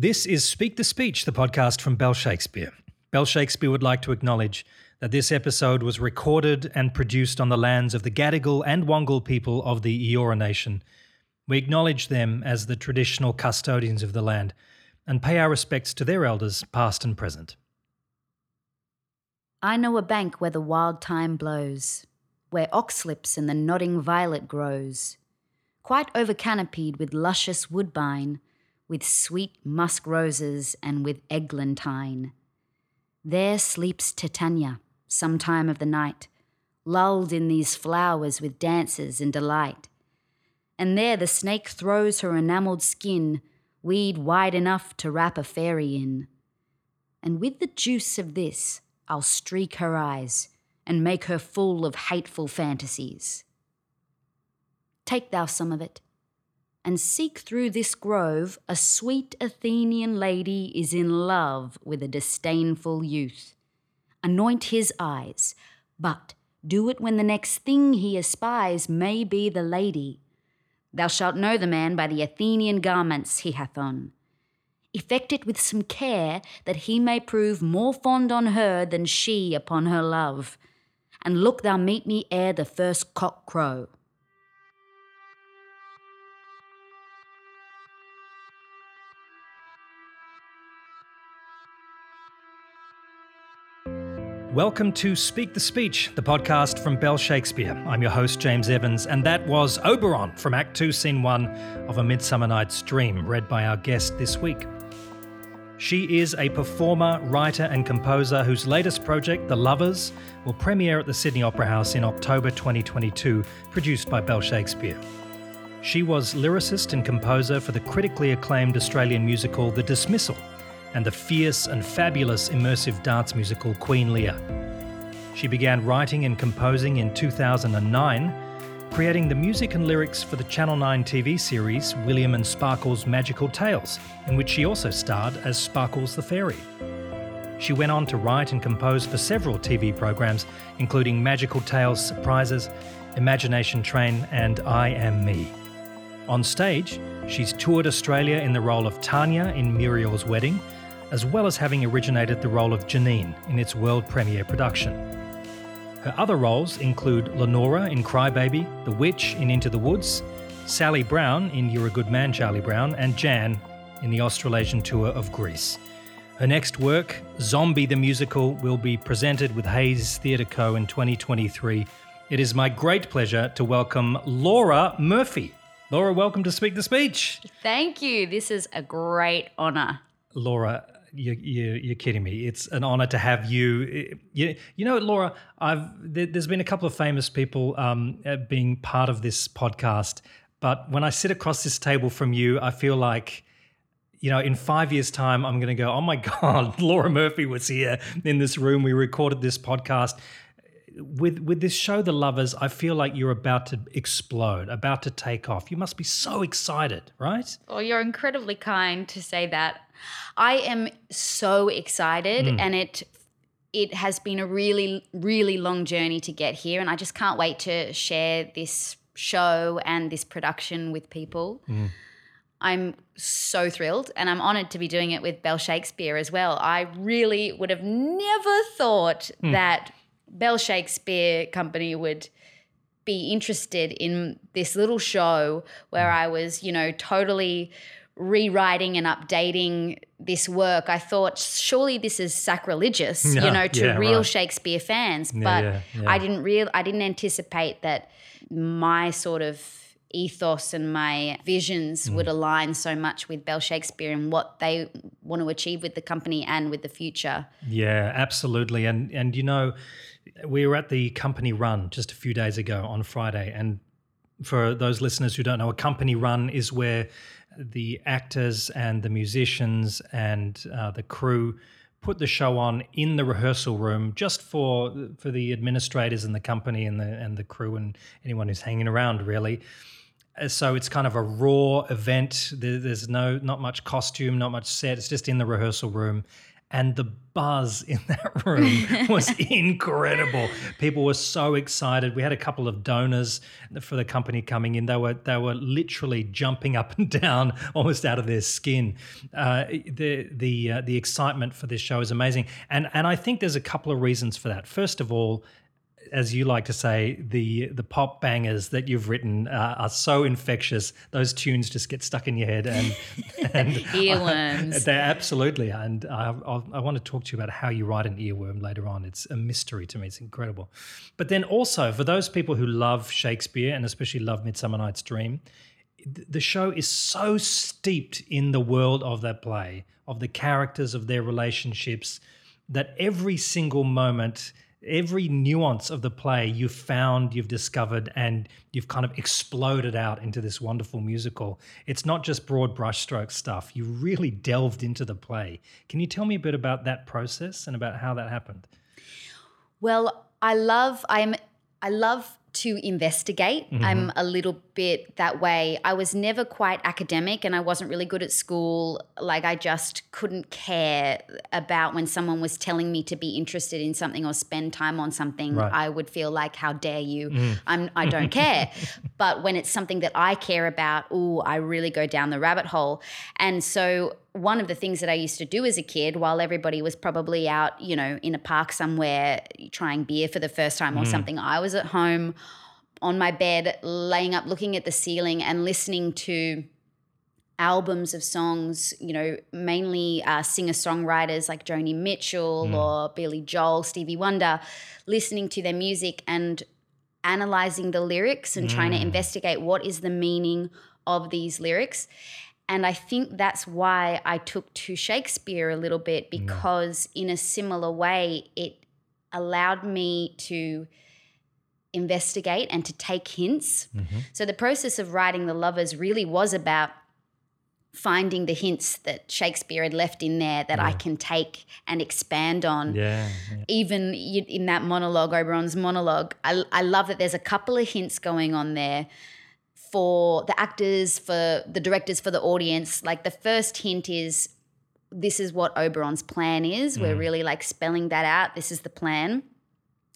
This is Speak the Speech, the podcast from Bell Shakespeare. Bell Shakespeare would like to acknowledge that this episode was recorded and produced on the lands of the Gadigal and Wangal people of the Eora Nation. We acknowledge them as the traditional custodians of the land and pay our respects to their elders, past and present. I know a bank where the wild thyme blows, where oxlips and the nodding violet grows, quite over canopied with luscious woodbine, with sweet musk roses and with eglantine. There sleeps Titania, some time of the night, lulled in these flowers with dances and delight. And there the snake throws her enamelled skin, weed wide enough to wrap a fairy in. And with the juice of this, I'll streak her eyes and make her full of hateful fantasies. Take thou some of it, and seek through this grove a sweet Athenian lady is in love with a disdainful youth. Anoint his eyes, but do it when the next thing he espies may be the lady. Thou shalt know the man by the Athenian garments he hath on. Effect it with some care, that he may prove more fond on her than she upon her love. And look thou meet me ere the first cock crow. Welcome to Speak the Speech, the podcast from Bell Shakespeare. I'm your host, James Evans, and that was Oberon from Act 2, Scene 1 of A Midsummer Night's Dream, read by our guest this week. She is a performer, writer, and composer whose latest project, The Lovers, will premiere at the Sydney Opera House in October 2022, produced by Bell Shakespeare. She was lyricist and composer for the critically acclaimed Australian musical The Dismissal and the fierce and fabulous immersive dance musical Queen Lear. She began writing and composing in 2009, creating the music and lyrics for the Channel 9 TV series William and Sparkle's Magical Tales, in which she also starred as Sparkles the Fairy. She went on to write and compose for several TV programs, including Magical Tales Surprises, Imagination Train, and I Am Me. On stage, she's toured Australia in the role of Tanya in Muriel's Wedding as well as having originated the role of Janine in its world premiere production. Her other roles include Lenora in Crybaby, The Witch in Into the Woods, Sally Brown in You're a Good Man, Charlie Brown, and Jan in the Australasian tour of Grease. Her next work, Zombie the Musical, will be presented with Hayes Theatre Co. in 2023. It is my great pleasure to welcome Laura Murphy. Laura, welcome to Speak the Speech. Thank you. This is a great honour. Laura, you, you, you're kidding me. It's an honor to have you. You, you know, Laura, I've there, has been a couple of famous people um, uh, being part of this podcast, but when I sit across this table from you, I feel like you know, in five years' time, I'm going to go, oh my God, Laura Murphy was here in this room. We recorded this podcast. With with this show, The Lovers, I feel like you're about to explode, about to take off. You must be so excited, right? Well, you're incredibly kind to say that. I am so excited mm. and it it has been a really really long journey to get here and I just can't wait to share this show and this production with people. Mm. I'm so thrilled and I'm honored to be doing it with Bell Shakespeare as well. I really would have never thought mm. that Bell Shakespeare Company would be interested in this little show where hmm. I was, you know, totally rewriting and updating this work, I thought surely this is sacrilegious, yeah, you know, to yeah, real right. Shakespeare fans. But yeah, I didn't real I didn't anticipate that my sort of ethos and my visions mm. would align so much with Bell Shakespeare and what they want to achieve with the company and with the future. Yeah, absolutely. And and you know, we were at the company run just a few days ago on Friday and for those listeners who don't know, a company run is where the actors and the musicians and uh, the crew put the show on in the rehearsal room just for for the administrators and the company and the and the crew and anyone who's hanging around really. Uh, so it's kind of a raw event. There's no not much costume not much set. It's just in the rehearsal room and the buzz in that room was incredible. People were so excited. We had a couple of donors for the company coming in. They were they were literally jumping up and down, almost out of their skin. Uh, the the uh, the excitement for this show is amazing, and and I think there's a couple of reasons for that. First of all, as you like to say, the the pop bangers that you've written uh, are so infectious. Those tunes just get stuck in your head, and, and earworms. they absolutely. And I, I want to talk to you about how you write an earworm later on. It's a mystery to me. It's incredible. But then also for those people who love Shakespeare and especially love Midsummer Night's Dream, the show is so steeped in the world of that play, of the characters, of their relationships, that every single moment every nuance of the play you've found, you've discovered, and you've kind of exploded out into this wonderful musical. It's not just broad brushstroke stuff. You really delved into the play. Can you tell me a bit about that process and about how that happened? Well, I love I'm I love to investigate. Mm-hmm. I'm a little bit that way. I was never quite academic and I wasn't really good at school. Like I just couldn't care about when someone was telling me to be interested in something or spend time on something. Right. I would feel like how dare you? Mm. I'm I don't care. But when it's something that I care about, oh, I really go down the rabbit hole. And so one of the things that I used to do as a kid while everybody was probably out, you know, in a park somewhere trying beer for the first time or mm. something, I was at home on my bed, laying up, looking at the ceiling and listening to albums of songs, you know, mainly uh, singer songwriters like Joni Mitchell mm. or Billy Joel, Stevie Wonder, listening to their music and analyzing the lyrics and mm. trying to mm. investigate what is the meaning of these lyrics. And I think that's why I took to Shakespeare a little bit mm. because, in a similar way, it allowed me to investigate and to take hints. Mm-hmm. So, the process of writing The Lovers really was about finding the hints that Shakespeare had left in there that yeah. I can take and expand on. Yeah, yeah. Even in that monologue, Oberon's monologue, I, I love that there's a couple of hints going on there for the actors, for the directors, for the audience. Like the first hint is this is what Oberon's plan is. Mm. We're really like spelling that out. This is the plan.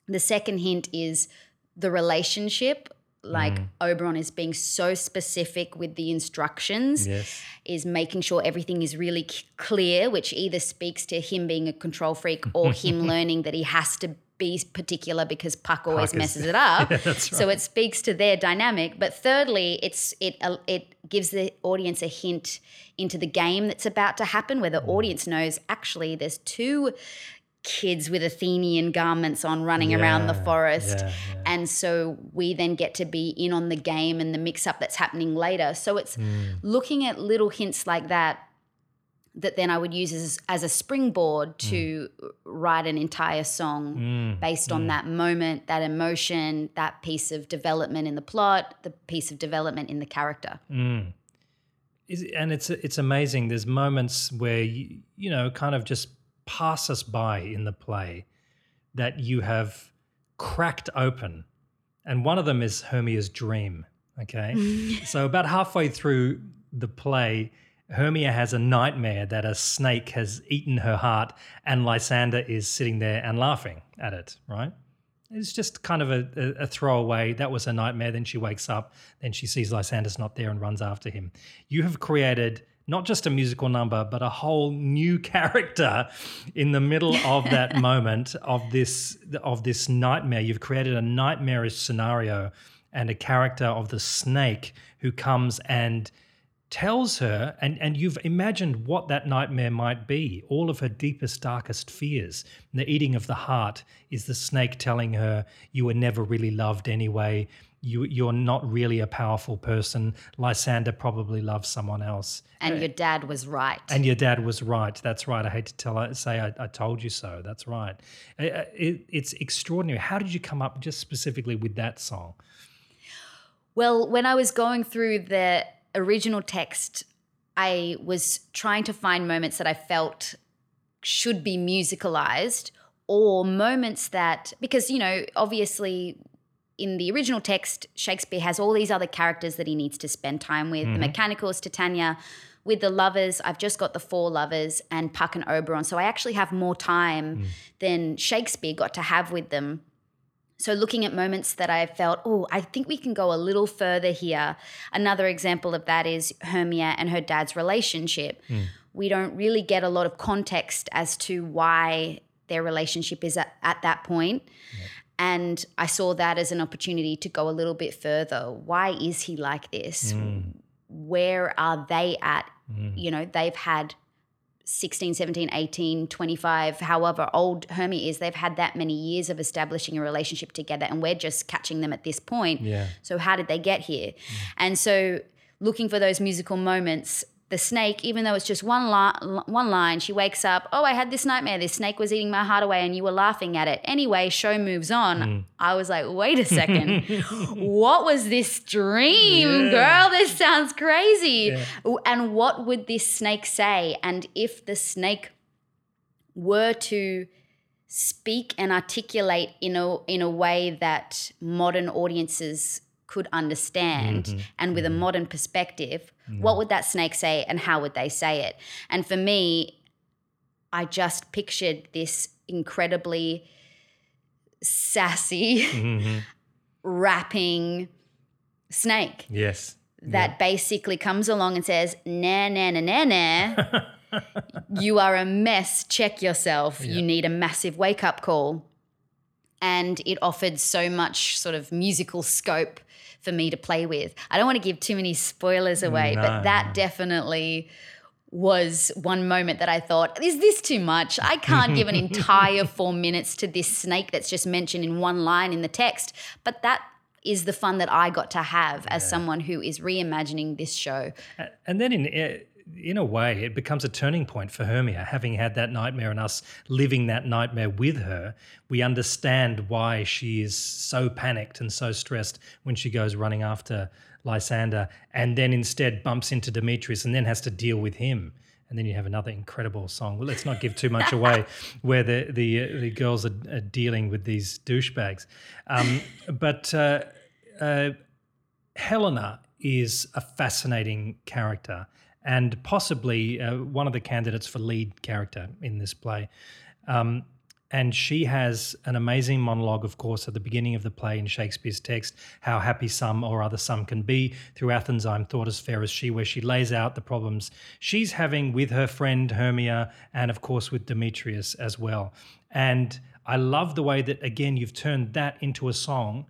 The second hint is the relationship. Like mm. Oberon is being so specific with the instructions, yes. is making sure everything is really clear, which either speaks to him being a control freak or him learning that he has to be particular because Puck always Puck messes is, it up. yeah, right. So it speaks to their dynamic. But thirdly, it's it uh, it gives the audience a hint into the game that's about to happen, where the mm. audience knows actually there's two kids with Athenian garments on running yeah, around the forest. Yeah. And so we then get to be in on the game and the mix up that's happening later. So it's mm. looking at little hints like that that then I would use as, as a springboard to mm. write an entire song mm. based on mm. that moment, that emotion, that piece of development in the plot, the piece of development in the character. Mm. And it's it's amazing. There's moments where you, you know kind of just pass us by in the play that you have cracked open, and one of them is Hermia's dream. Okay, so about halfway through the play Hermia has a nightmare that a snake has eaten her heart, and Lysander is sitting there and laughing at it, right? It's just kind of a, a, throwaway. That was a nightmare. Then she wakes up, then she sees Lysander's not there and runs after him. You have created not just a musical number, but a whole new character in the middle of that moment of this of this nightmare. You've created a nightmarish scenario and a character of the snake who comes and tells her, and, and you've imagined what that nightmare might be, all of her deepest, darkest fears. And the eating of the heart is the snake telling her, You were never really loved anyway. You, you're not really a powerful person. Lysander probably loves someone else. And uh, your dad was right. And your dad was right. That's right. I hate to tell say I, I told you so. That's right. Uh, it, it's extraordinary. How did you come up just specifically with that song? Well, when I was going through the original text, I was trying to find moments that I felt should be musicalized or moments that, because, you know, obviously in the original text, Shakespeare has all these other characters that he needs to spend time with. Mm-hmm. The mechanicals, Titania, with the lovers, I've just got the four lovers and Puck and Oberon. So I actually have more time Mm. than Shakespeare got to have with them. So looking at moments that I felt, oh, I think we can go a little further here. Another example of that is Hermia and her dad's relationship. Hmm. We don't really get a lot of context as to why their relationship is at, at that point. And I saw that as an opportunity to go a little bit further. Why is he like this? Hmm. Where are they at? Hmm. You know, they've had 16, 17, 18, 25, however old Hermia is, they've had that many years of establishing a relationship together, and we're just catching them at this point. Yeah. So, how did they get here? Mm. And so, looking for those musical moments, the snake, even though it's just one, li- one line, she wakes up, oh, I had this nightmare. This snake was eating my heart away, and you were laughing at it. Anyway, show moves on. Hmm. I was like, wait a second. what was this dream, Yeah. girl? This sounds crazy. And what would this snake say? And if the snake were to speak and articulate in a in a way that modern audiences could understand mm-hmm. and with a mm-hmm. modern perspective, mm-hmm. what would that snake say and how would they say it? And for me, I just pictured this incredibly sassy, Mhm. rapping snake Yes. that basically comes along and says, nah, nah, nah, nah, nah. you are a mess. Check yourself. Yeah. You need a massive wake up call. And it offered so much sort of musical scope for me to play with. I don't want to give too many spoilers away, No, but that definitely was one moment that I thought, is this too much? I can't give an entire four minutes to this snake that's just mentioned in one line in the text. But that is the fun that I got to have as someone who is reimagining this show. And then in eh, in a way, it becomes a turning point for Hermia, having had that nightmare and us living that nightmare with her. We understand why she is so panicked and so stressed when she goes running after Lysander, and then instead bumps into Demetrius and then has to deal with him. And then you have another incredible song. Well, let's not give too much away, where the the uh, the girls are, are dealing with these douchebags. Um, but uh, uh, Helena is a fascinating character and possibly uh, one of the candidates for lead character in this play. Um, and she has an amazing monologue, of course, at the beginning of the play in Shakespeare's text, How Happy Some or Other Some Can Be. Through Athens, I'm thought as fair as she, where she lays out the problems she's having with her friend Hermia and, of course, with Demetrius as well. And I love the way that, again, you've turned that into a song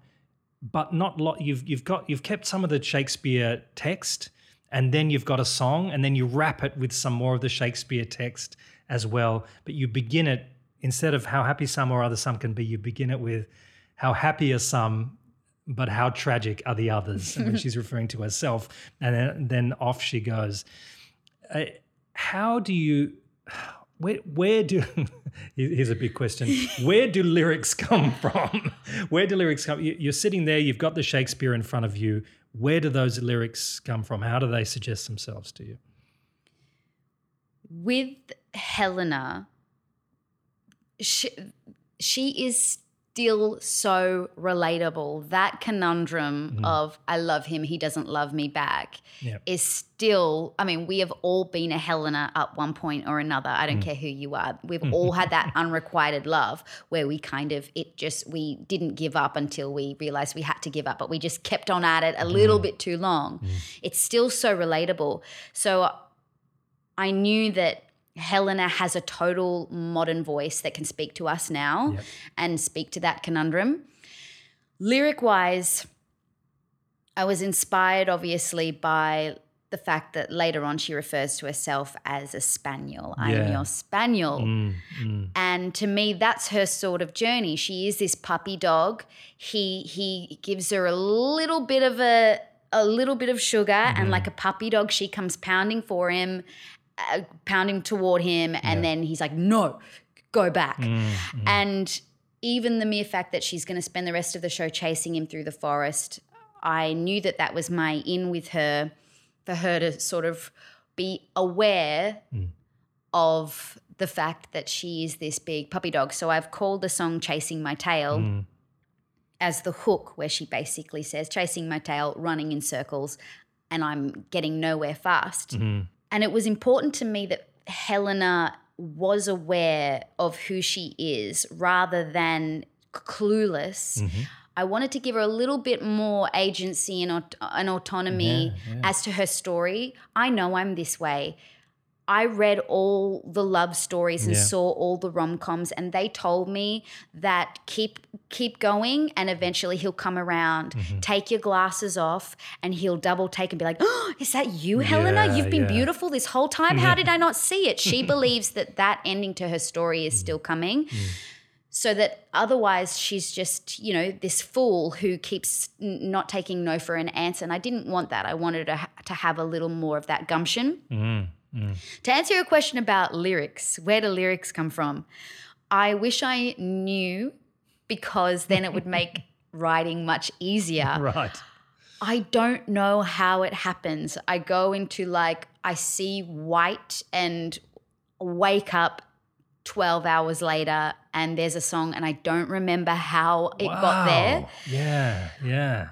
but not lot you've you've got you've kept some of the Shakespeare text and then you've got a song and then you wrap it with some more of the Shakespeare text as well. But you begin it instead of how happy some or other some can be you begin it with how happy are some but how tragic are the others? And she's referring to herself and then, then off she goes. Uh, how do you where, where do here's a big question. Where do lyrics come from? Where do lyrics come? You- you're sitting there you've got the shakespeare in front of you where do those lyrics come from? How do they suggest themselves to you? With Helena, she, she is still so relatable. That conundrum mm-hmm. of I love him, he doesn't love me back Yeah. is still, I mean, we have all been a Helena at one point or another. I don't mm. care who you are. We've mm. all had that unrequited love where we kind of, it just, we didn't give up until we realized we had to give up, but we just kept on at it a little mm. bit too long. It's still so relatable. So I knew that Helena has a total modern voice that can speak to us now Yep. and speak to that conundrum. Lyric wise, I was inspired obviously by the fact that later on she refers to herself as a spaniel. I am your spaniel. Mm, mm. And to me, that's her sort of journey. She is this puppy dog. He he gives her a little bit of a a little bit of sugar, and like a puppy dog, she comes pounding for him, uh, pounding toward him, and Yeah. then he's like, "No, go back." Mm, mm. And even the mere fact that she's going to spend the rest of the show chasing him through the forest, I knew that that was my in with her, for her to sort of be aware of the fact that she is this big puppy dog. So I've called the song Chasing My Tail Mm. as the hook, where she basically says, Chasing my tail, running in circles, and I'm getting nowhere fast. Mhm. And it was important to me that Helena was aware of who she is rather than clueless. Mm-hmm. I wanted to give her a little bit more agency and, aut- and autonomy Yeah, yeah. as to her story. I know I'm this way. I read all the love stories and Yeah. saw all the rom coms, and they told me that keep keep going, and eventually he'll come around. Mm-hmm. Take your glasses off, and he'll double take and be like, "Oh, is that you, Helena? Yeah, You've been yeah. beautiful this whole time. How did I not see it?" She believes that that ending to her story is still mm. coming mm. so that otherwise she's just you know this fool who keeps n- not taking no for an answer and i didn't want that i wanted to, ha- to have a little more of that gumption mm. To answer your question about lyrics where do lyrics come from i wish i knew because then it would make writing much easier Right. I don't know how it happens. I go into like, I see white and wake up 12 hours later and there's a song and I don't remember how it got there. Yeah. Yeah.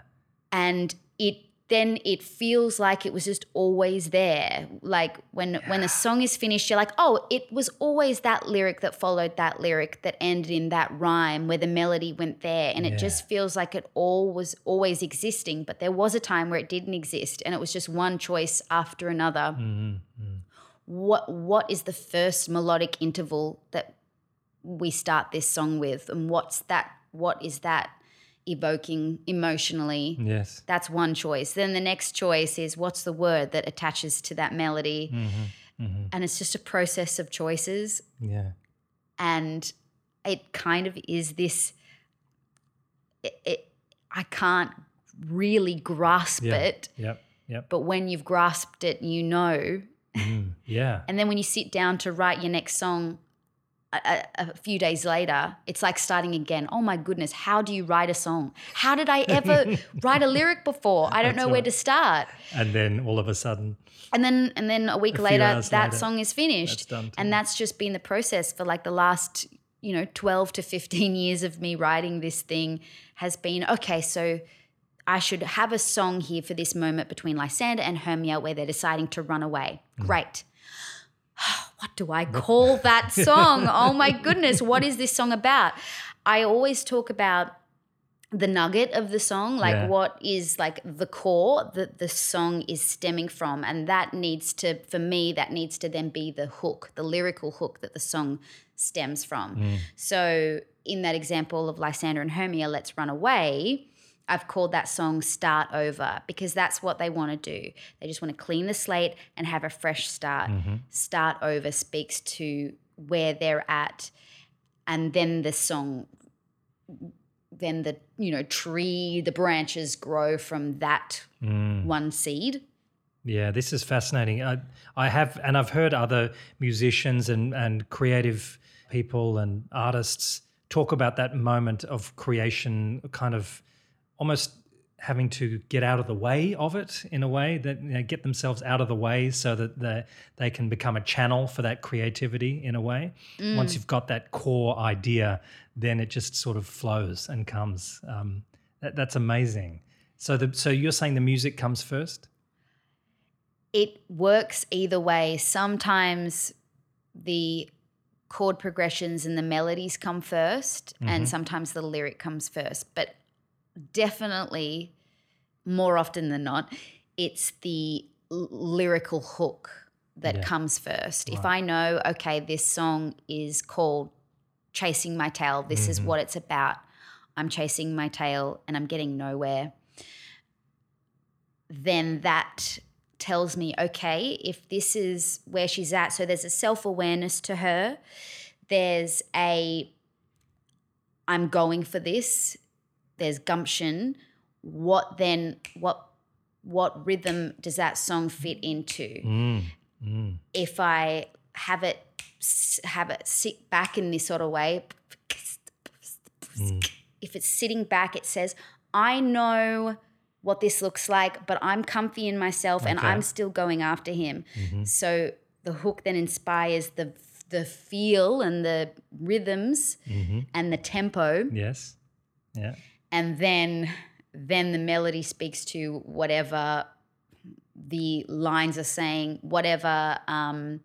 And it then it feels like it was just always there. Like when when a song is finished, you're like, oh, it was always that lyric that followed that lyric that ended in that rhyme where the melody went there. And it just feels like it all was always existing. But there was a time where it didn't exist and it was just one choice after another. Mm-hmm, mm-hmm. What what is the first melodic interval that we start this song with? And what's that what is that evoking emotionally? Yes. That's one choice. Then the next choice is what's the word that attaches to that melody? Mm-hmm. And it's just a process of choices. Yeah. And it kind of is this, it, it, I can't really grasp Yeah. it, Yep. Yep. but when you've grasped it, you know. Mm. Yeah. And then when you sit down to write your next song, a, a, a few days later, it's like starting again. Oh my goodness, how do you write a song? How did I ever write a lyric before? I don't That's know where to start. And then all of a sudden, And then and then a week few later, that later, song is finished. that's and that's just been the process for like the last, you know, 12 to 15 years of me writing this thing has been okay, so I should have a song here for this moment between Lysander and Hermia where they're deciding to run away. Mm. Great. What do I call that song? oh my goodness, what is this song about? I always talk about the nugget of the song, like Yeah. what is like the core that the song is stemming from. And that needs to, for me, that needs to then be the hook, the lyrical hook that the song stems from. Mm. So in that example of Lysander and Hermia, Let's Run Away, I've called that song Start Over because that's what they want to do. They just want to clean the slate and have a fresh start. Mm-hmm. Start Over speaks to where they're at. And then the song, then the, you know, tree, the branches grow from that mm. one seed. Yeah, this is fascinating. I, I have, and I've heard other musicians and, and creative people and artists talk about that moment of creation, kind of almost having to get out of the way of it in a way that you know, get themselves out of the way so that they, they can become a channel for that creativity in a way. Once you've got that core idea, then it just sort of flows and comes. Um, that, that's amazing. So, the, so you're saying the music comes first? it works either way. Sometimes the chord progressions and the melodies come 1st and sometimes the lyric comes first. But definitely, more often than not, it's the l- lyrical hook that Yeah. comes first. If I know, okay, this song is called Chasing My Tail, this is mm-hmm. what it's about. I'm chasing my tail and I'm getting nowhere. Then that tells me, okay, if this is where she's at, so there's a self awareness to her, there's a I'm going for this, there's gumption. What then, what what rhythm does that song fit into? Mm, mm. If I have it have it sit back in this sort of way, if it's sitting back, it says, I know what this looks like, but I'm comfy in myself and I'm still going after him. So the hook then inspires the the feel and the rhythms and the tempo Yes. Yeah. And then then the melody speaks to whatever the lines are saying whatever um,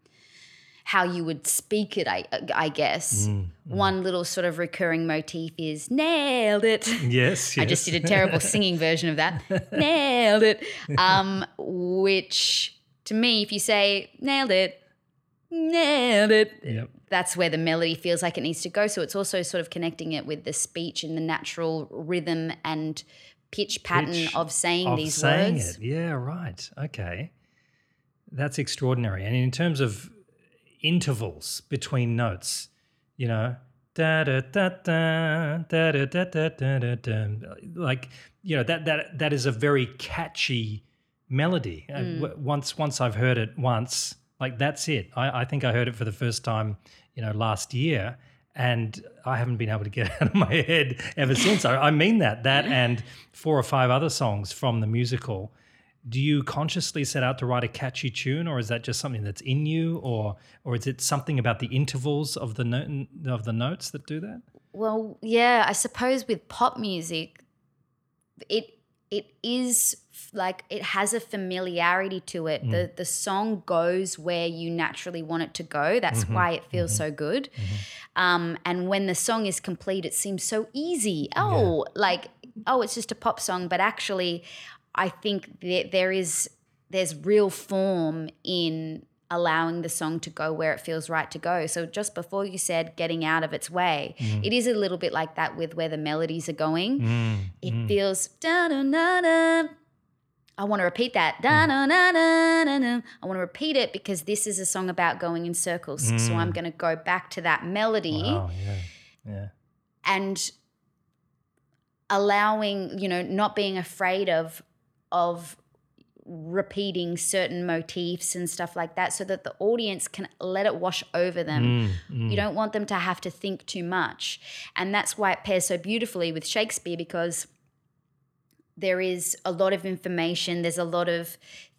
how you would speak it. I I guess Mm, one little sort of recurring motif is nailed it. Yes, I just did a terrible singing version of that. nailed it. Um, which to me, if you say nailed it, nailed it, Yep. That's where the melody feels like it needs to go. So it's also sort of connecting it with the speech and the natural rhythm and pitch pattern Pitch of saying of these saying words. it. Yeah, right. Okay. That's extraordinary. And in terms of intervals between notes, you know, da da da da da da da da da da like you know that that that is a very catchy melody. Uh, Mm. once once I've heard it once, like that's it. I, I think I heard it for the first time, you know, last year, and I haven't been able to get it out of my head ever since. I, I mean that that and four or five other songs from the musical. Do you consciously set out to write a catchy tune, or is that just something that's in you, or or is it something about the intervals of the note of the notes that do that? Well, yeah, I suppose with pop music, it it is like it has a familiarity to it. The mm. the song goes where you naturally want it to go. That's mm-hmm. why it feels mm-hmm. so good. Mm-hmm. Um, and when the song is complete, it seems so easy. Oh, like oh, it's just a pop song, but actually, I think that there is there's real form in allowing the song to go where it feels right to go. So just before you said getting out of its way, mm. it is a little bit like that with where the melodies are going. Mm, It mm. feels da da da da. I want to repeat that. Da da da da da da. I want to repeat it because this is a song about going in circles. So I'm mm. going to go back to that melody Wow, yeah, yeah. and allowing you know not being afraid of of repeating certain motifs and stuff like that so that the audience can let it wash over them. Mm, mm. you don't want them to have to think too much. And that's why it pairs so beautifully with shakespeare because there is a lot of information there's a lot of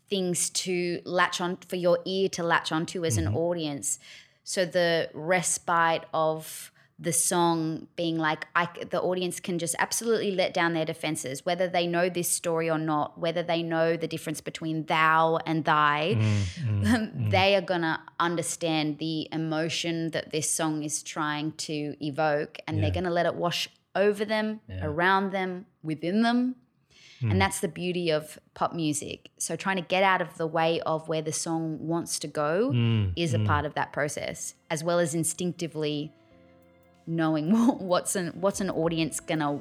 things to latch on for your ear to latch onto as an audience. So the respite of the song being like I, the audience can just absolutely let down their defenses whether they know this story or not whether they know the difference between thou and thy. Mm, mm, mm. They are going to understand the emotion that this song is trying to evoke and they're going to let it wash over them around them within them. Hmm. And that's the beauty of pop music. So trying to get out of the way of where the song wants to go Mm, is a hmm. part of that process as well as instinctively knowing what's an what's an audience gonna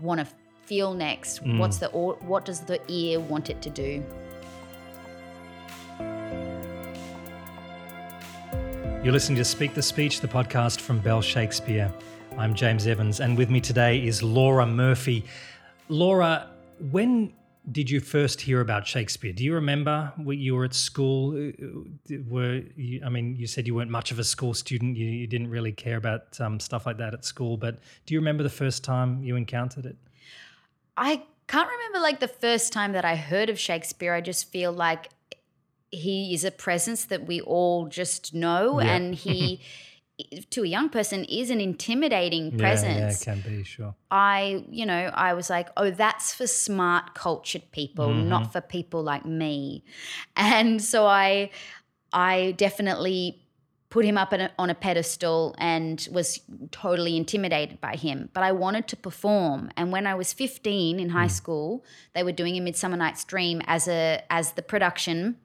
want to feel next Mm. what's the what does the ear want it to do You're listening to Speak the Speech, the podcast from Bell Shakespeare. I'm James Evans, and with me today is Laura Murphy. Laura, when did you first hear about Shakespeare? Do you remember when you were at school? Uh, Were you, I mean, you said you weren't much of a school student. You, you didn't really care about um, stuff like that at school. But do you remember the first time you encountered it? I can't remember like the first time that I heard of Shakespeare. I just feel like he is a presence that we all just know, Yeah. and he, to a young person, is an intimidating Yeah, presence. yeah, it can be sure. I, you know, I was like, oh, that's for smart, cultured people, Mm-hmm. not for people like me. And so I, I definitely put him up on a, on a pedestal and was totally intimidated by him. But I wanted to perform. And when I was 15 in Mm. high school, they were doing a Midsummer Night's Dream as a as the production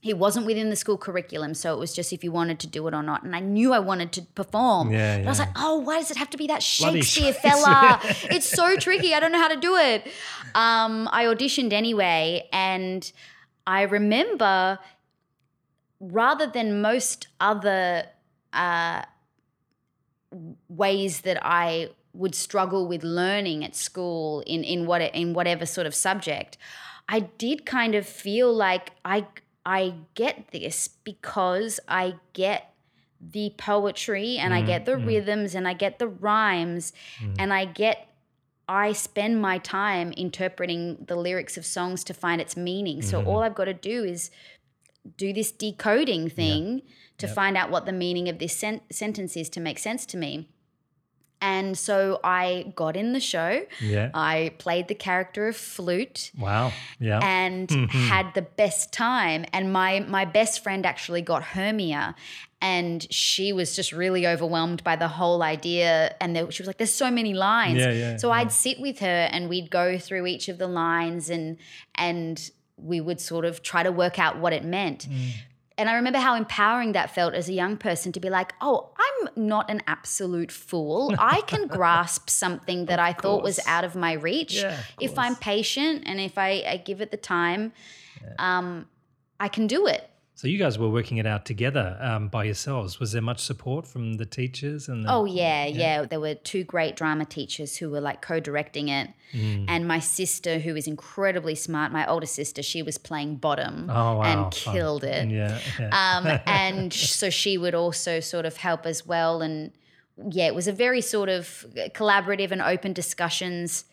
he wasn't within the school curriculum, so it was just if you wanted to do it or not. And I knew I wanted to perform. Yeah, But I was like, oh, why does it have to be that Shakespeare Shakespeare. fella? it's so tricky. I don't know how to do it. Um, I auditioned anyway, and I remember rather than most other uh, ways that I would struggle with learning at school in in what in whatever sort of subject, I did kind of feel like I I get this because I get the poetry and I get the mm-hmm. rhythms and I get the rhymes mm-hmm. and I get I spend my time interpreting the lyrics of songs to find its meaning. So mm-hmm. all I've got to do is do this decoding thing to find out what the meaning of this sen- sentence is to make sense to me. And so I got in the show. Yeah. I played the character of Flute Wow. Yeah. and had the best time. And my my best friend actually got Hermia, and she was just really overwhelmed by the whole idea. And there, she was like, "There's so many lines." Yeah, yeah, so yeah. I'd sit with her, and we'd go through each of the lines, and and we would sort of try to work out what it meant. Mm. And I remember how empowering that felt as a young person to be like, oh, I'm not an absolute fool. I can grasp something that I thought was out of my reach. Yeah, of if I'm patient and if I, I give it the time, um, I can do it. So you guys were working it out together um, by yourselves. Was there much support from the teachers and the, Oh, yeah, yeah, There were two great drama teachers who were like co directing it. Mm. And my sister, who is incredibly smart, my older sister, she was playing bottom Oh, wow, and fun. killed it. Yeah. yeah. um, and so she would also sort of help as well. And yeah, it was a very sort of collaborative and open discussions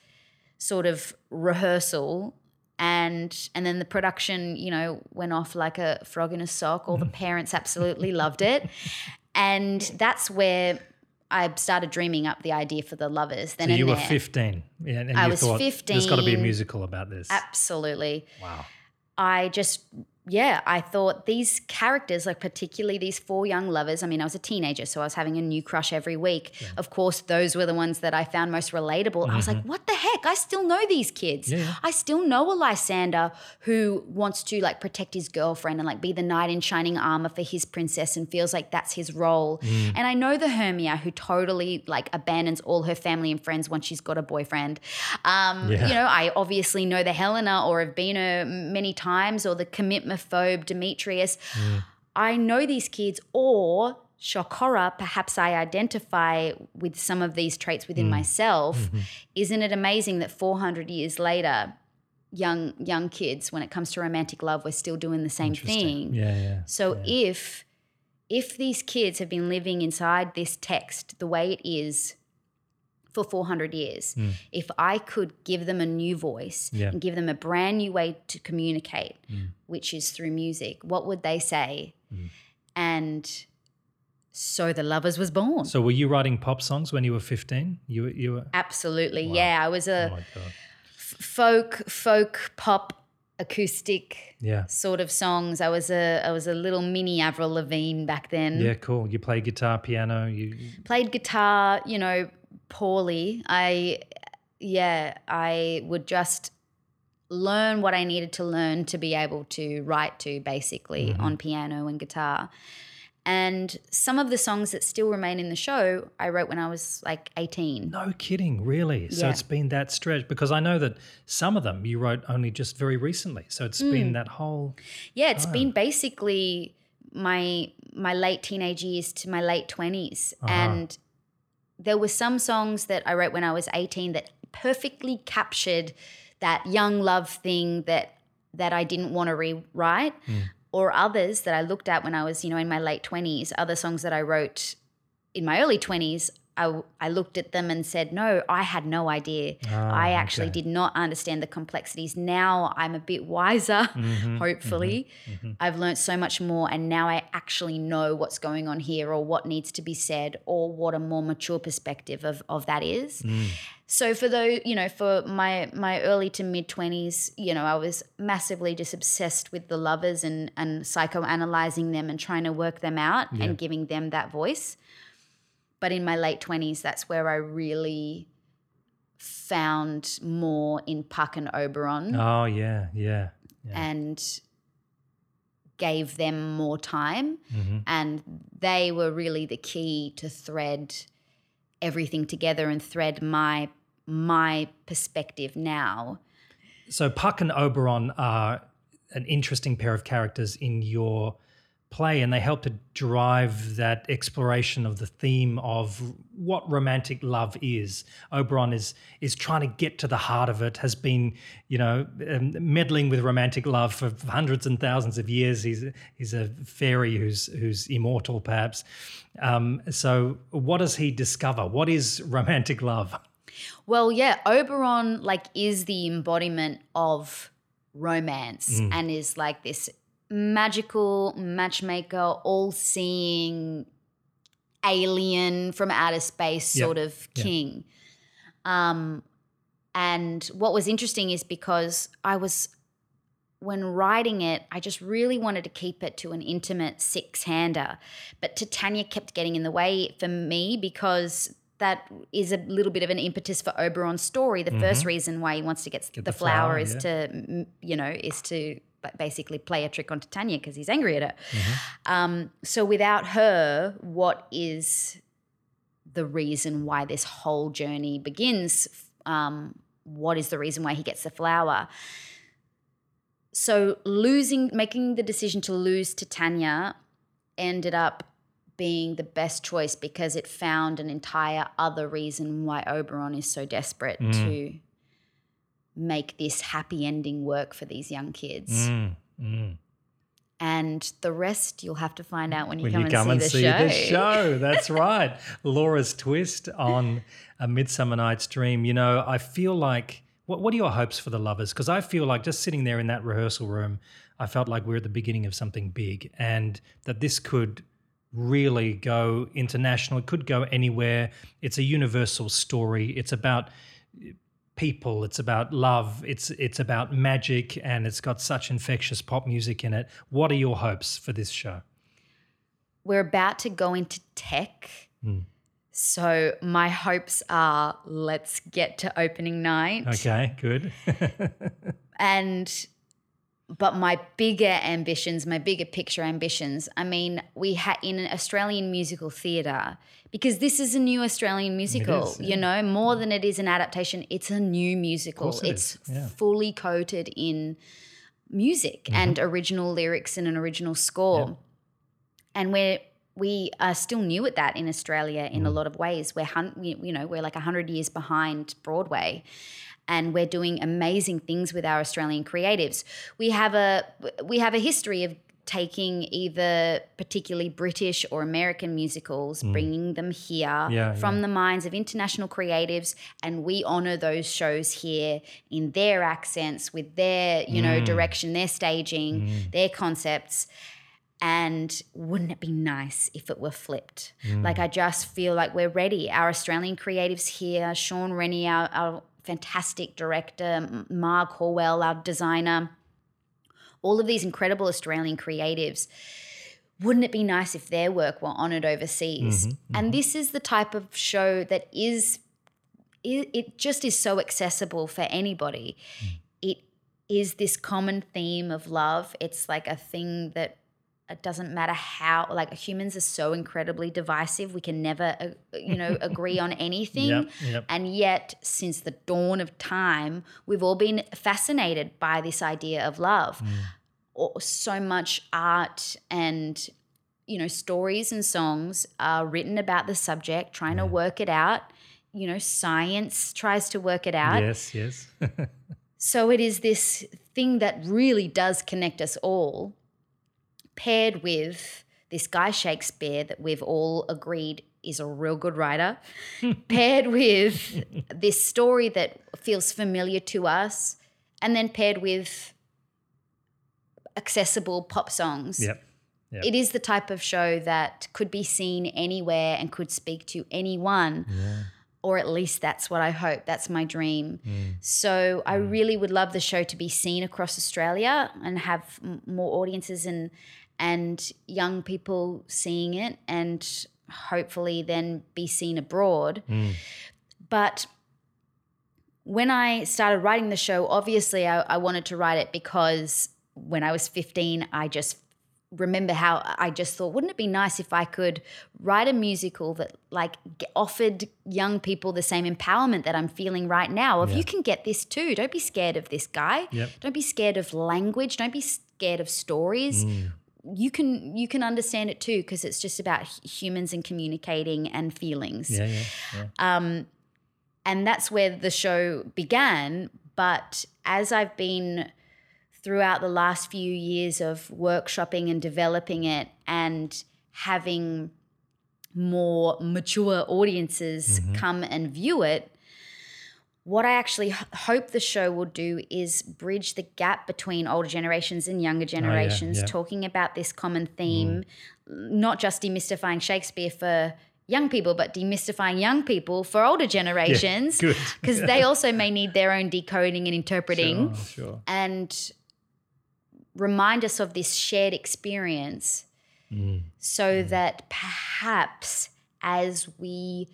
sort of rehearsal. And and then the production, you know, went off like a frog in a sock. All the parents absolutely loved it, and that's where I started dreaming up the idea for the lovers. Then so and you were there. 15. Yeah, and I was thought there's got to be a musical about this. absolutely. wow. I just, yeah, I thought these characters, like particularly these four young lovers. I mean, I was a teenager, so I was having a new crush every week. Of course, those were the ones that I found most relatable. I was like, what the heck? I still know these kids. Mm-hmm. Yeah. I still know a Lysander who wants to like protect his girlfriend and like be the knight in shining armor for his princess and feels like that's his role. Mm. And I know the Hermia who totally like abandons all her family and friends once she's got a boyfriend. Um, Yeah. You know, I obviously know the Helena or have been her many times or the commitmophobe Demetrius. Mm. I know these kids or shock horror, perhaps I identify with some of these traits within mm. myself. Mm-hmm. Isn't it amazing that 400 years later, young young kids, when it comes to romantic love, we're still doing the same thing? Yeah, yeah. So if if these kids have been living inside this text the way it is for 400 years, hmm. if I could give them a new voice Yeah. and give them a brand new way to communicate, hmm. which is through music, what would they say? Hmm. And so the lovers was born. So were you writing pop songs when you were 15? You were, you were Absolutely, yeah. I was a Oh f- folk, folk, pop, acoustic Yeah. sort of songs. I was a I was a little mini Avril Lavigne back then. Yeah, cool. You play guitar, piano, you played guitar, you know, poorly. I, yeah, I would just learn what I needed to learn to be able to write to basically Mm-hmm. on piano and guitar. And some of the songs that still remain in the show, I wrote when I was like 18. No kidding, really. So it's been that stretch because I know that some of them you wrote only just very recently. So it's Mm. been that whole Yeah, it's been basically my my late teenage years to my late 20s and there were some songs that I wrote when I was 18 that perfectly captured that young love thing that that I didn't want to rewrite hmm. or others that I looked at when I was, you know, in my late 20s, other songs that I wrote in my early 20s, I, I looked at them and said, no, I had no idea. Ah, I actually okay. did not understand the complexities. Now I'm a bit wiser, mm-hmm, hopefully. Mm-hmm, mm-hmm. I've learned so much more, and now I actually know what's going on here or what needs to be said or what a more mature perspective of, of that is. Mm. So for those, you know, for my my early to mid twenties, you know, I was massively just obsessed with the lovers and and psychoanalyzing them and trying to work them out and giving them that voice. But in my late twenties, that's where I really found more in Puck and Oberon Oh yeah, yeah. yeah. and gave them more time. Mhm. And they were really the key to thread everything together and thread my my perspective now. So Puck and Oberon are an interesting pair of characters in your play, and they help to drive that exploration of the theme of what romantic love is. Oberon is is trying to get to the heart of it. Has been, you know, um, meddling with romantic love for hundreds and thousands of years. He's he's a fairy who's who's immortal, perhaps. Um, so, what does he discover? What is romantic love? Well, yeah, Oberon like is the embodiment of romance and is like this magical matchmaker, all-seeing alien from outer space Yep. sort of king. Um, and what was interesting is because I was, when writing it, I just really wanted to keep it to an intimate six hander. But Titania kept getting in the way for me because that is a little bit of an impetus for Oberon's story. The first reason why he wants to get, the, Mm-hmm. the flower, flower, is yeah. to, you know, is to basically play a trick on Titania because he's angry at her. Mm-hmm. Um, so without her, what is the reason why this whole journey begins? Um, what is the reason why he gets the flower? So losing, making the decision to lose Titania ended up being the best choice because it found an entire other reason why Oberon is so desperate Mm. to make this happy ending work for these young kids. Mm, mm. And the rest you'll have to find out when you when come you and come see, and the, see show. the show. That's right. Laura's twist on A Midsummer Night's Dream. You know, I feel like, what, what are your hopes for the lovers? Because I feel like just sitting there in that rehearsal room, I felt like we are at the beginning of something big and that this could really go international. It could go anywhere. It's a universal story. It's about people it's about love it's it's about magic and it's got such infectious pop music in it what are your hopes for this show We're about to go into tech. Hmm. So my hopes are let's get to opening night. Okay, good. And but my bigger ambitions, my bigger picture ambitions, I mean, we had in an Australian musical theatre, because this is a new Australian musical, is, you know, more than it is an adaptation, it's a new musical. it it's yeah. fully coated in music Mm-hmm. and original lyrics and an original score. And we're we are still new at that in Australia in a Mm. lot of ways. We're hun- you know we're like hundred years behind Broadway, and we're doing amazing things with our Australian creatives. We have a we have a history of taking either particularly British or American musicals, bringing them here Mm. Yeah, from yeah. the minds of international creatives, and we honor those shows here in their accents, with their you know Mm. direction, their staging, their concepts. And wouldn't it be nice if it were flipped? Mm. Like, I just feel like we're ready. Our Australian creatives here, Shaun Rennie, our, our fantastic director, Marg Horwell, our designer, all of these incredible Australian creatives. Wouldn't it be nice if their work were honored overseas? Mm-hmm, mm-hmm. And this is the type of show that is, it, it just is so accessible for anybody. Mm. It is this common theme of love. It's like a thing that it doesn't matter how like humans are so incredibly divisive we can never uh, you know agree on anything. Yep, yep. and yet since the dawn of time we've all been fascinated by this idea of love. Or so much art and you know stories and songs are written about the subject trying to work it out. You know science tries to work it out. Yes, yes. so it is this thing that really does connect us all, paired with this guy Shakespeare that we've all agreed is a real good writer, paired with this story that feels familiar to us, and then paired with accessible pop songs. yep. Yep. It is the type of show that could be seen anywhere and could speak to anyone Yeah. or at least that's what I hope. That's my dream. Mm. So I really would love the show to be seen across Australia and have m- more audiences and and young people seeing it, and hopefully then be seen abroad. Mm. But when I started writing the show, obviously I, I wanted to write it because when I was 15, I just remember how I just thought, wouldn't it be nice if I could write a musical that like offered young people the same empowerment that I'm feeling right now? Of Yeah. you can get this too. Don't be scared of this guy. Yep. Don't be scared of language. Don't be scared of stories. Mm. You can you can understand it too because it's just about humans and communicating and feelings Yeah, yeah, yeah. um, and that's where the show began. But as I've been throughout the last few years of workshopping and developing it and having more mature audiences come and view it, what I actually h- hope the show will do is bridge the gap between older generations and younger oh, generations, yeah. talking about this common mm. theme, mm, not just demystifying Shakespeare for young people, but demystifying young people for older generations because they also may need their own decoding and interpreting Sure, sure. and remind us of this shared experience Mm. so mm. that perhaps as we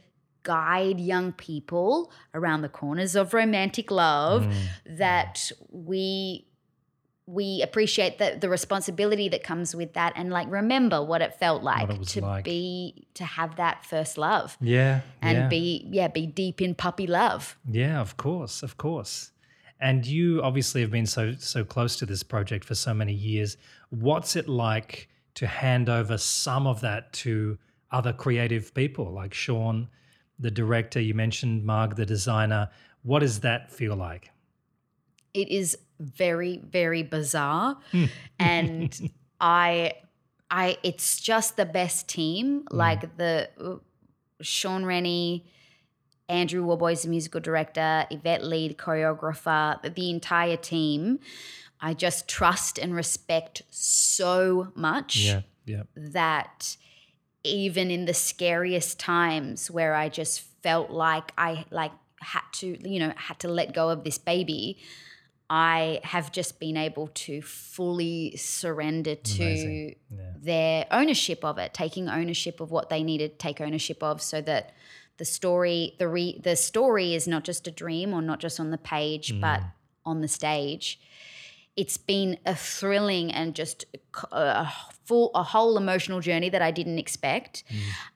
guide young people around the corners of romantic love Mm. that we we appreciate the, the responsibility that comes with that and like remember what it felt like it to like. be to have that first love Yeah. and yeah. be yeah be deep in puppy love Yeah, of course, of course. And you obviously have been so so close to this project for so many years. What's it like to hand over some of that to other creative people like Shaun, the director, you mentioned Marg, the designer. What does that feel like? it is very very bizarre and i i it's just the best team like the uh, shaun rennie andrew worboys the musical director yvette lead choreographer the, the entire team i just trust and respect so much Yeah, yeah. that even in the scariest times where I just felt like I like had to, you know, had to let go of this baby, I have just been able to fully surrender to Yeah. their ownership of it, taking ownership of what they needed to take ownership of so that the story the re, the story is not just a dream or not just on the page mm-hmm. but on the stage it's been a thrilling and just a full a whole emotional journey that I didn't expect.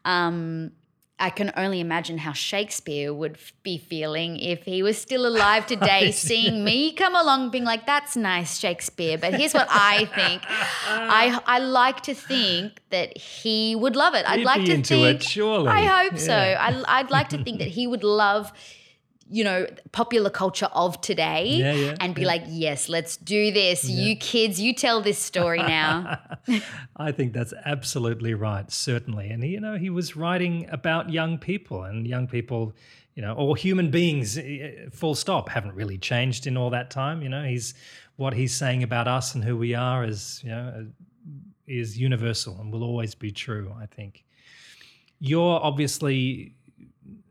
Um, I can only imagine how Shakespeare would be feeling if he was still alive today, seeing me come along, being like, "That's nice, Shakespeare." But here's what I think. I I like to think that he would love it. I'd He'd like to think. it, surely. I hope so. I, I'd like to think that he would love. You know, popular culture of today, Yeah, yeah, and be yeah. like, yes, let's do this. You kids, you tell this story now. I think that's absolutely right, certainly. And you know, he was writing about young people, and young people, you know, or human beings, eh, full stop, haven't really changed in all that time. You know, he's what he's saying about us and who we are is, you know, is universal and will always be true. I think. You're obviously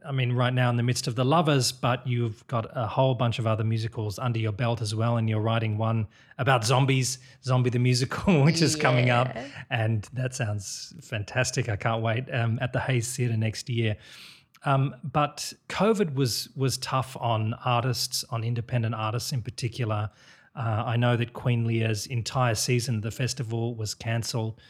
I mean, right now in the midst of the lovers, but you've got a whole bunch of other musicals under your belt as well, and you're writing one about zombies, Zombie the Musical, which is coming up, and that sounds fantastic. I can't wait um, at the Hayes Theatre next year. Um, but COVID was was tough on artists, on independent artists in particular. Uh, I know that Queen Leah's entire season, of the festival, was cancelled.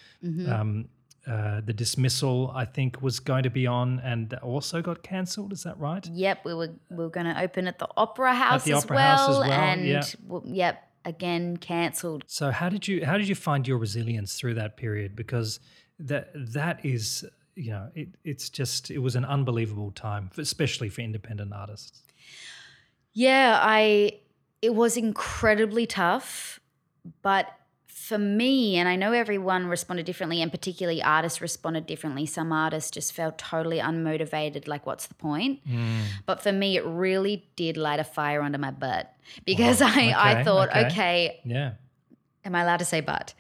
Um, uh, the dismissal, I think, was going to be on and also got cancelled. Is that right? Yep, we were we were going to open at the Opera House, the as, Opera well, House as well, and yeah. w- yep, again cancelled. So how did you how did you find your resilience through that period? Because that that is you know it, it's just it was an unbelievable time, especially for independent artists. Yeah, I it was incredibly tough, but for me, and I know everyone responded differently, and particularly artists responded differently. Some artists just felt totally unmotivated, like, what's the point? Mm. But for me, it really did light a fire under my butt because I, I Okay, thought, okay. okay, Yeah, am I allowed to say but?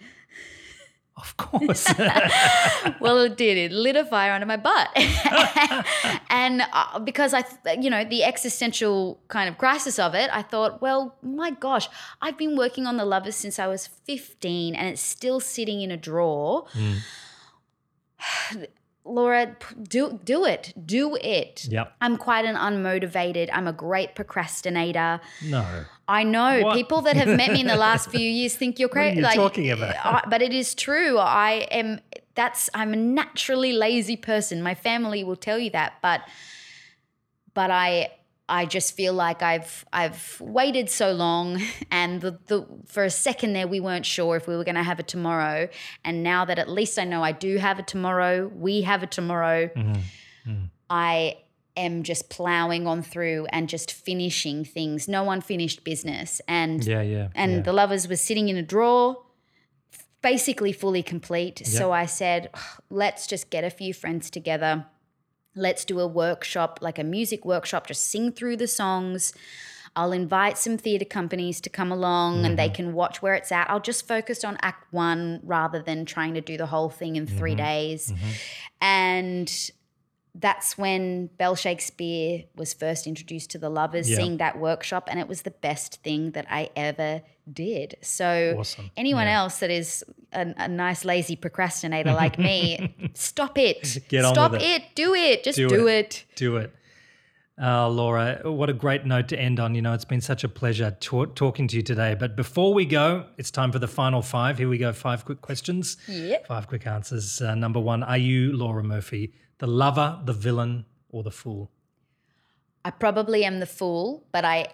Of course. well, it did. It lit a fire under my butt. and uh, because I, th- you know, the existential kind of crisis of it, I thought, well, my gosh, I've been working on The Lovers since I was 15 and it's still sitting in a drawer. Laura, do do it. Do it. Yep. I'm quite an unmotivated. I'm a great procrastinator. no. I know What? people that have met me in the last few years think you're What are crazy. you like, talking about? I, but it is true. I am. That's. I'm a naturally lazy person. My family will tell you that. But, but I. I just feel like I've I've waited so long, and the, the for a second there we weren't sure if we were going to have a tomorrow, and now that at least I know I do have a tomorrow, we have a tomorrow. Mm-hmm. Mm-hmm. I am just plowing on through and just finishing things. No unfinished business, and Yeah, yeah. and yeah. the lovers was sitting in a drawer basically fully complete so i said let's just get a few friends together let's do a workshop like a music workshop just sing through the songs. I'll invite some theatre companies to come along and they mm-hmm. can watch where it's at. I'll just focus on act one rather than trying to do the whole thing in 3 mm-hmm. days. Mm-hmm. And that's when Bell Shakespeare was first introduced to the lovers, Yeah. seeing that workshop, and it was the best thing that I ever did. So, Awesome. anyone Yeah. else that is a, a nice, lazy procrastinator like me, stop it. Get on stop with it. Do it. Just Do do, it. it. Do it. Uh, Laura, what a great note to end on. You know, it's been such a pleasure ta- talking to you today. But before we go, it's time for the final five. Here we go. Five quick questions. Yep. Five quick answers. Uh, number one Are you, Laura Murphy, the lover, the villain, or the fool? I probably am the fool, but I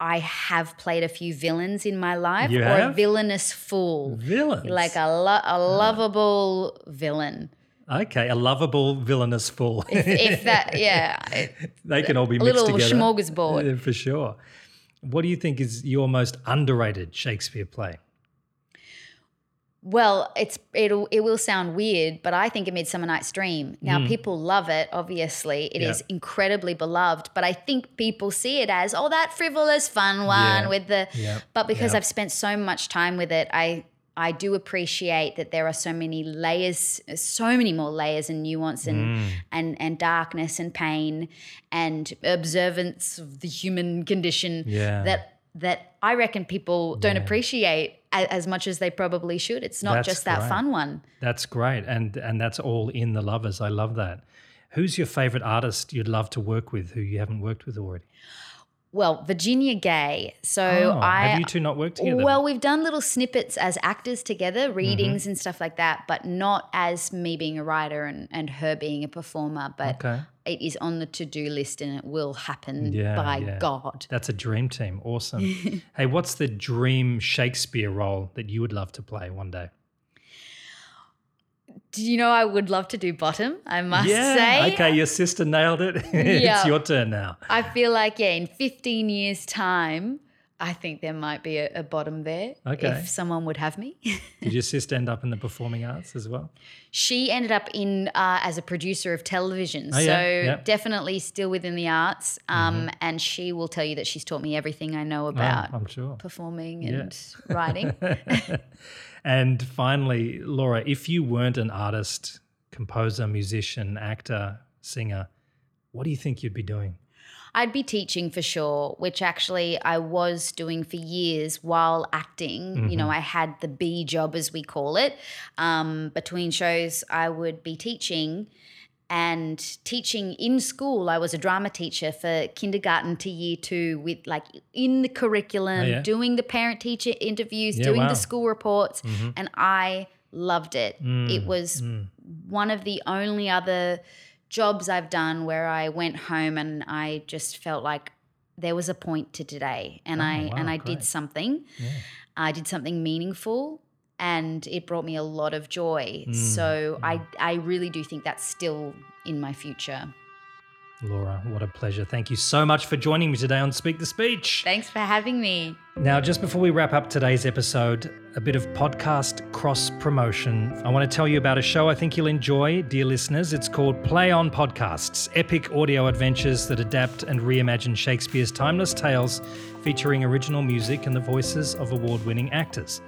I have played a few villains in my life, You or a villainous fool, Villain. like a lo- a lovable villain. Okay, a lovable, villainous fool. If that, yeah, it- they can all be a mixed little together. smorgasbord. Yeah, for sure. What do you think is your most underrated Shakespeare play? Well, it's it'll it will sound weird, but I think A Midsummer Night's Dream. Now people love it, obviously. it is Mm. Yeah. incredibly beloved, but I think people see it as, oh, that frivolous fun one Yeah. with the Yeah. but because. I've spent so much time with it, I I do appreciate that there are so many layers, so many more layers and nuance and Mm. and and darkness and pain and observance of the human condition Yeah. that that I reckon people don't Yeah. appreciate as much as they probably should. It's not That's just that great. fun one. That's great, and and that's all in the lovers. I love that. Who's your favorite artist you'd love to work with who you haven't worked with already? Well, Virginia Gay. So Oh, I have you two not worked together? Well, we've done little snippets as actors together, readings Mm-hmm. and stuff like that, but not as me being a writer and, and her being a performer. But okay, it is on the to do list and it will happen Yeah, by yeah. God. that's a dream team. Awesome. hey, what's the dream Shakespeare role that you would love to play one day? Do you know I would love to do bottom? I must yeah. say. Okay, your sister nailed it. it's Yeah. your turn now. I feel like, yeah, in 15 years' time, I think there might be a, a bottom there Okay. if someone would have me. Did your sister end up in the performing arts as well? she ended up in uh, as a producer of television, Oh, so yeah, yeah. definitely still within the arts. Um, And she will tell you that she's taught me everything I know Oh, about I'm sure. performing Yeah. and writing. and finally, Laura, if you weren't an artist, composer, musician, actor, singer, what do you think you'd be doing? I'd be teaching for sure, which actually I was doing for years while acting. You know, I had the B job, as we call it. Um, between shows, I would be teaching and teaching in school. I was a drama teacher for kindergarten to year two, with like in the curriculum, Oh, yeah? doing the parent teacher interviews, Yeah, doing wow. the school reports, Mhm. and I loved it. Mm, It was mm. one of the only other jobs I've done where I went home and I just felt like there was a point to today and Oh, I wow, and I great. did something. Yeah. I did something meaningful and it brought me a lot of joy. Mm, So I I really do think that's still in my future. Laura, what a pleasure. Thank you so much for joining me today on Speak the Speech. Thanks for having me. Now, just before we wrap up today's episode, a bit of podcast cross promotion. I want to tell you about a show I think you'll enjoy, dear listeners. It's called Play On Podcasts epic audio adventures that adapt and reimagine Shakespeare's timeless tales, featuring original music and the voices of award winning actors.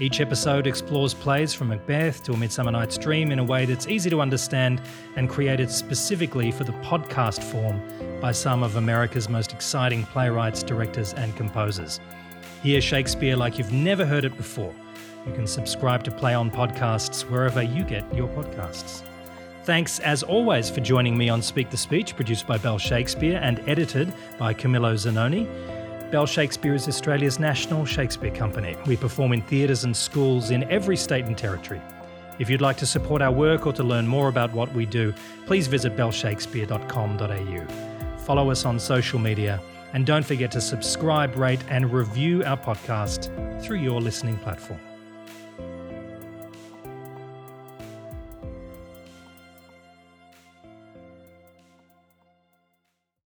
Each episode explores plays from Macbeth to A Midsummer Night's Dream in a way that's easy to understand and created specifically for the podcast form by some of America's most exciting playwrights, directors, and composers. Hear Shakespeare like you've never heard it before. You can subscribe to Play On Podcasts wherever you get your podcasts. Thanks, as always, for joining me on Speak the Speech, produced by Bell Shakespeare and edited by Camillo Zanoni. Bell Shakespeare is Australia's national Shakespeare company. We perform in theatres and schools in every state and territory. If you'd like to support our work or to learn more about what we do, please visit bellshakespeare.com.au. Follow us on social media and don't forget to subscribe, rate, and review our podcast through your listening platform.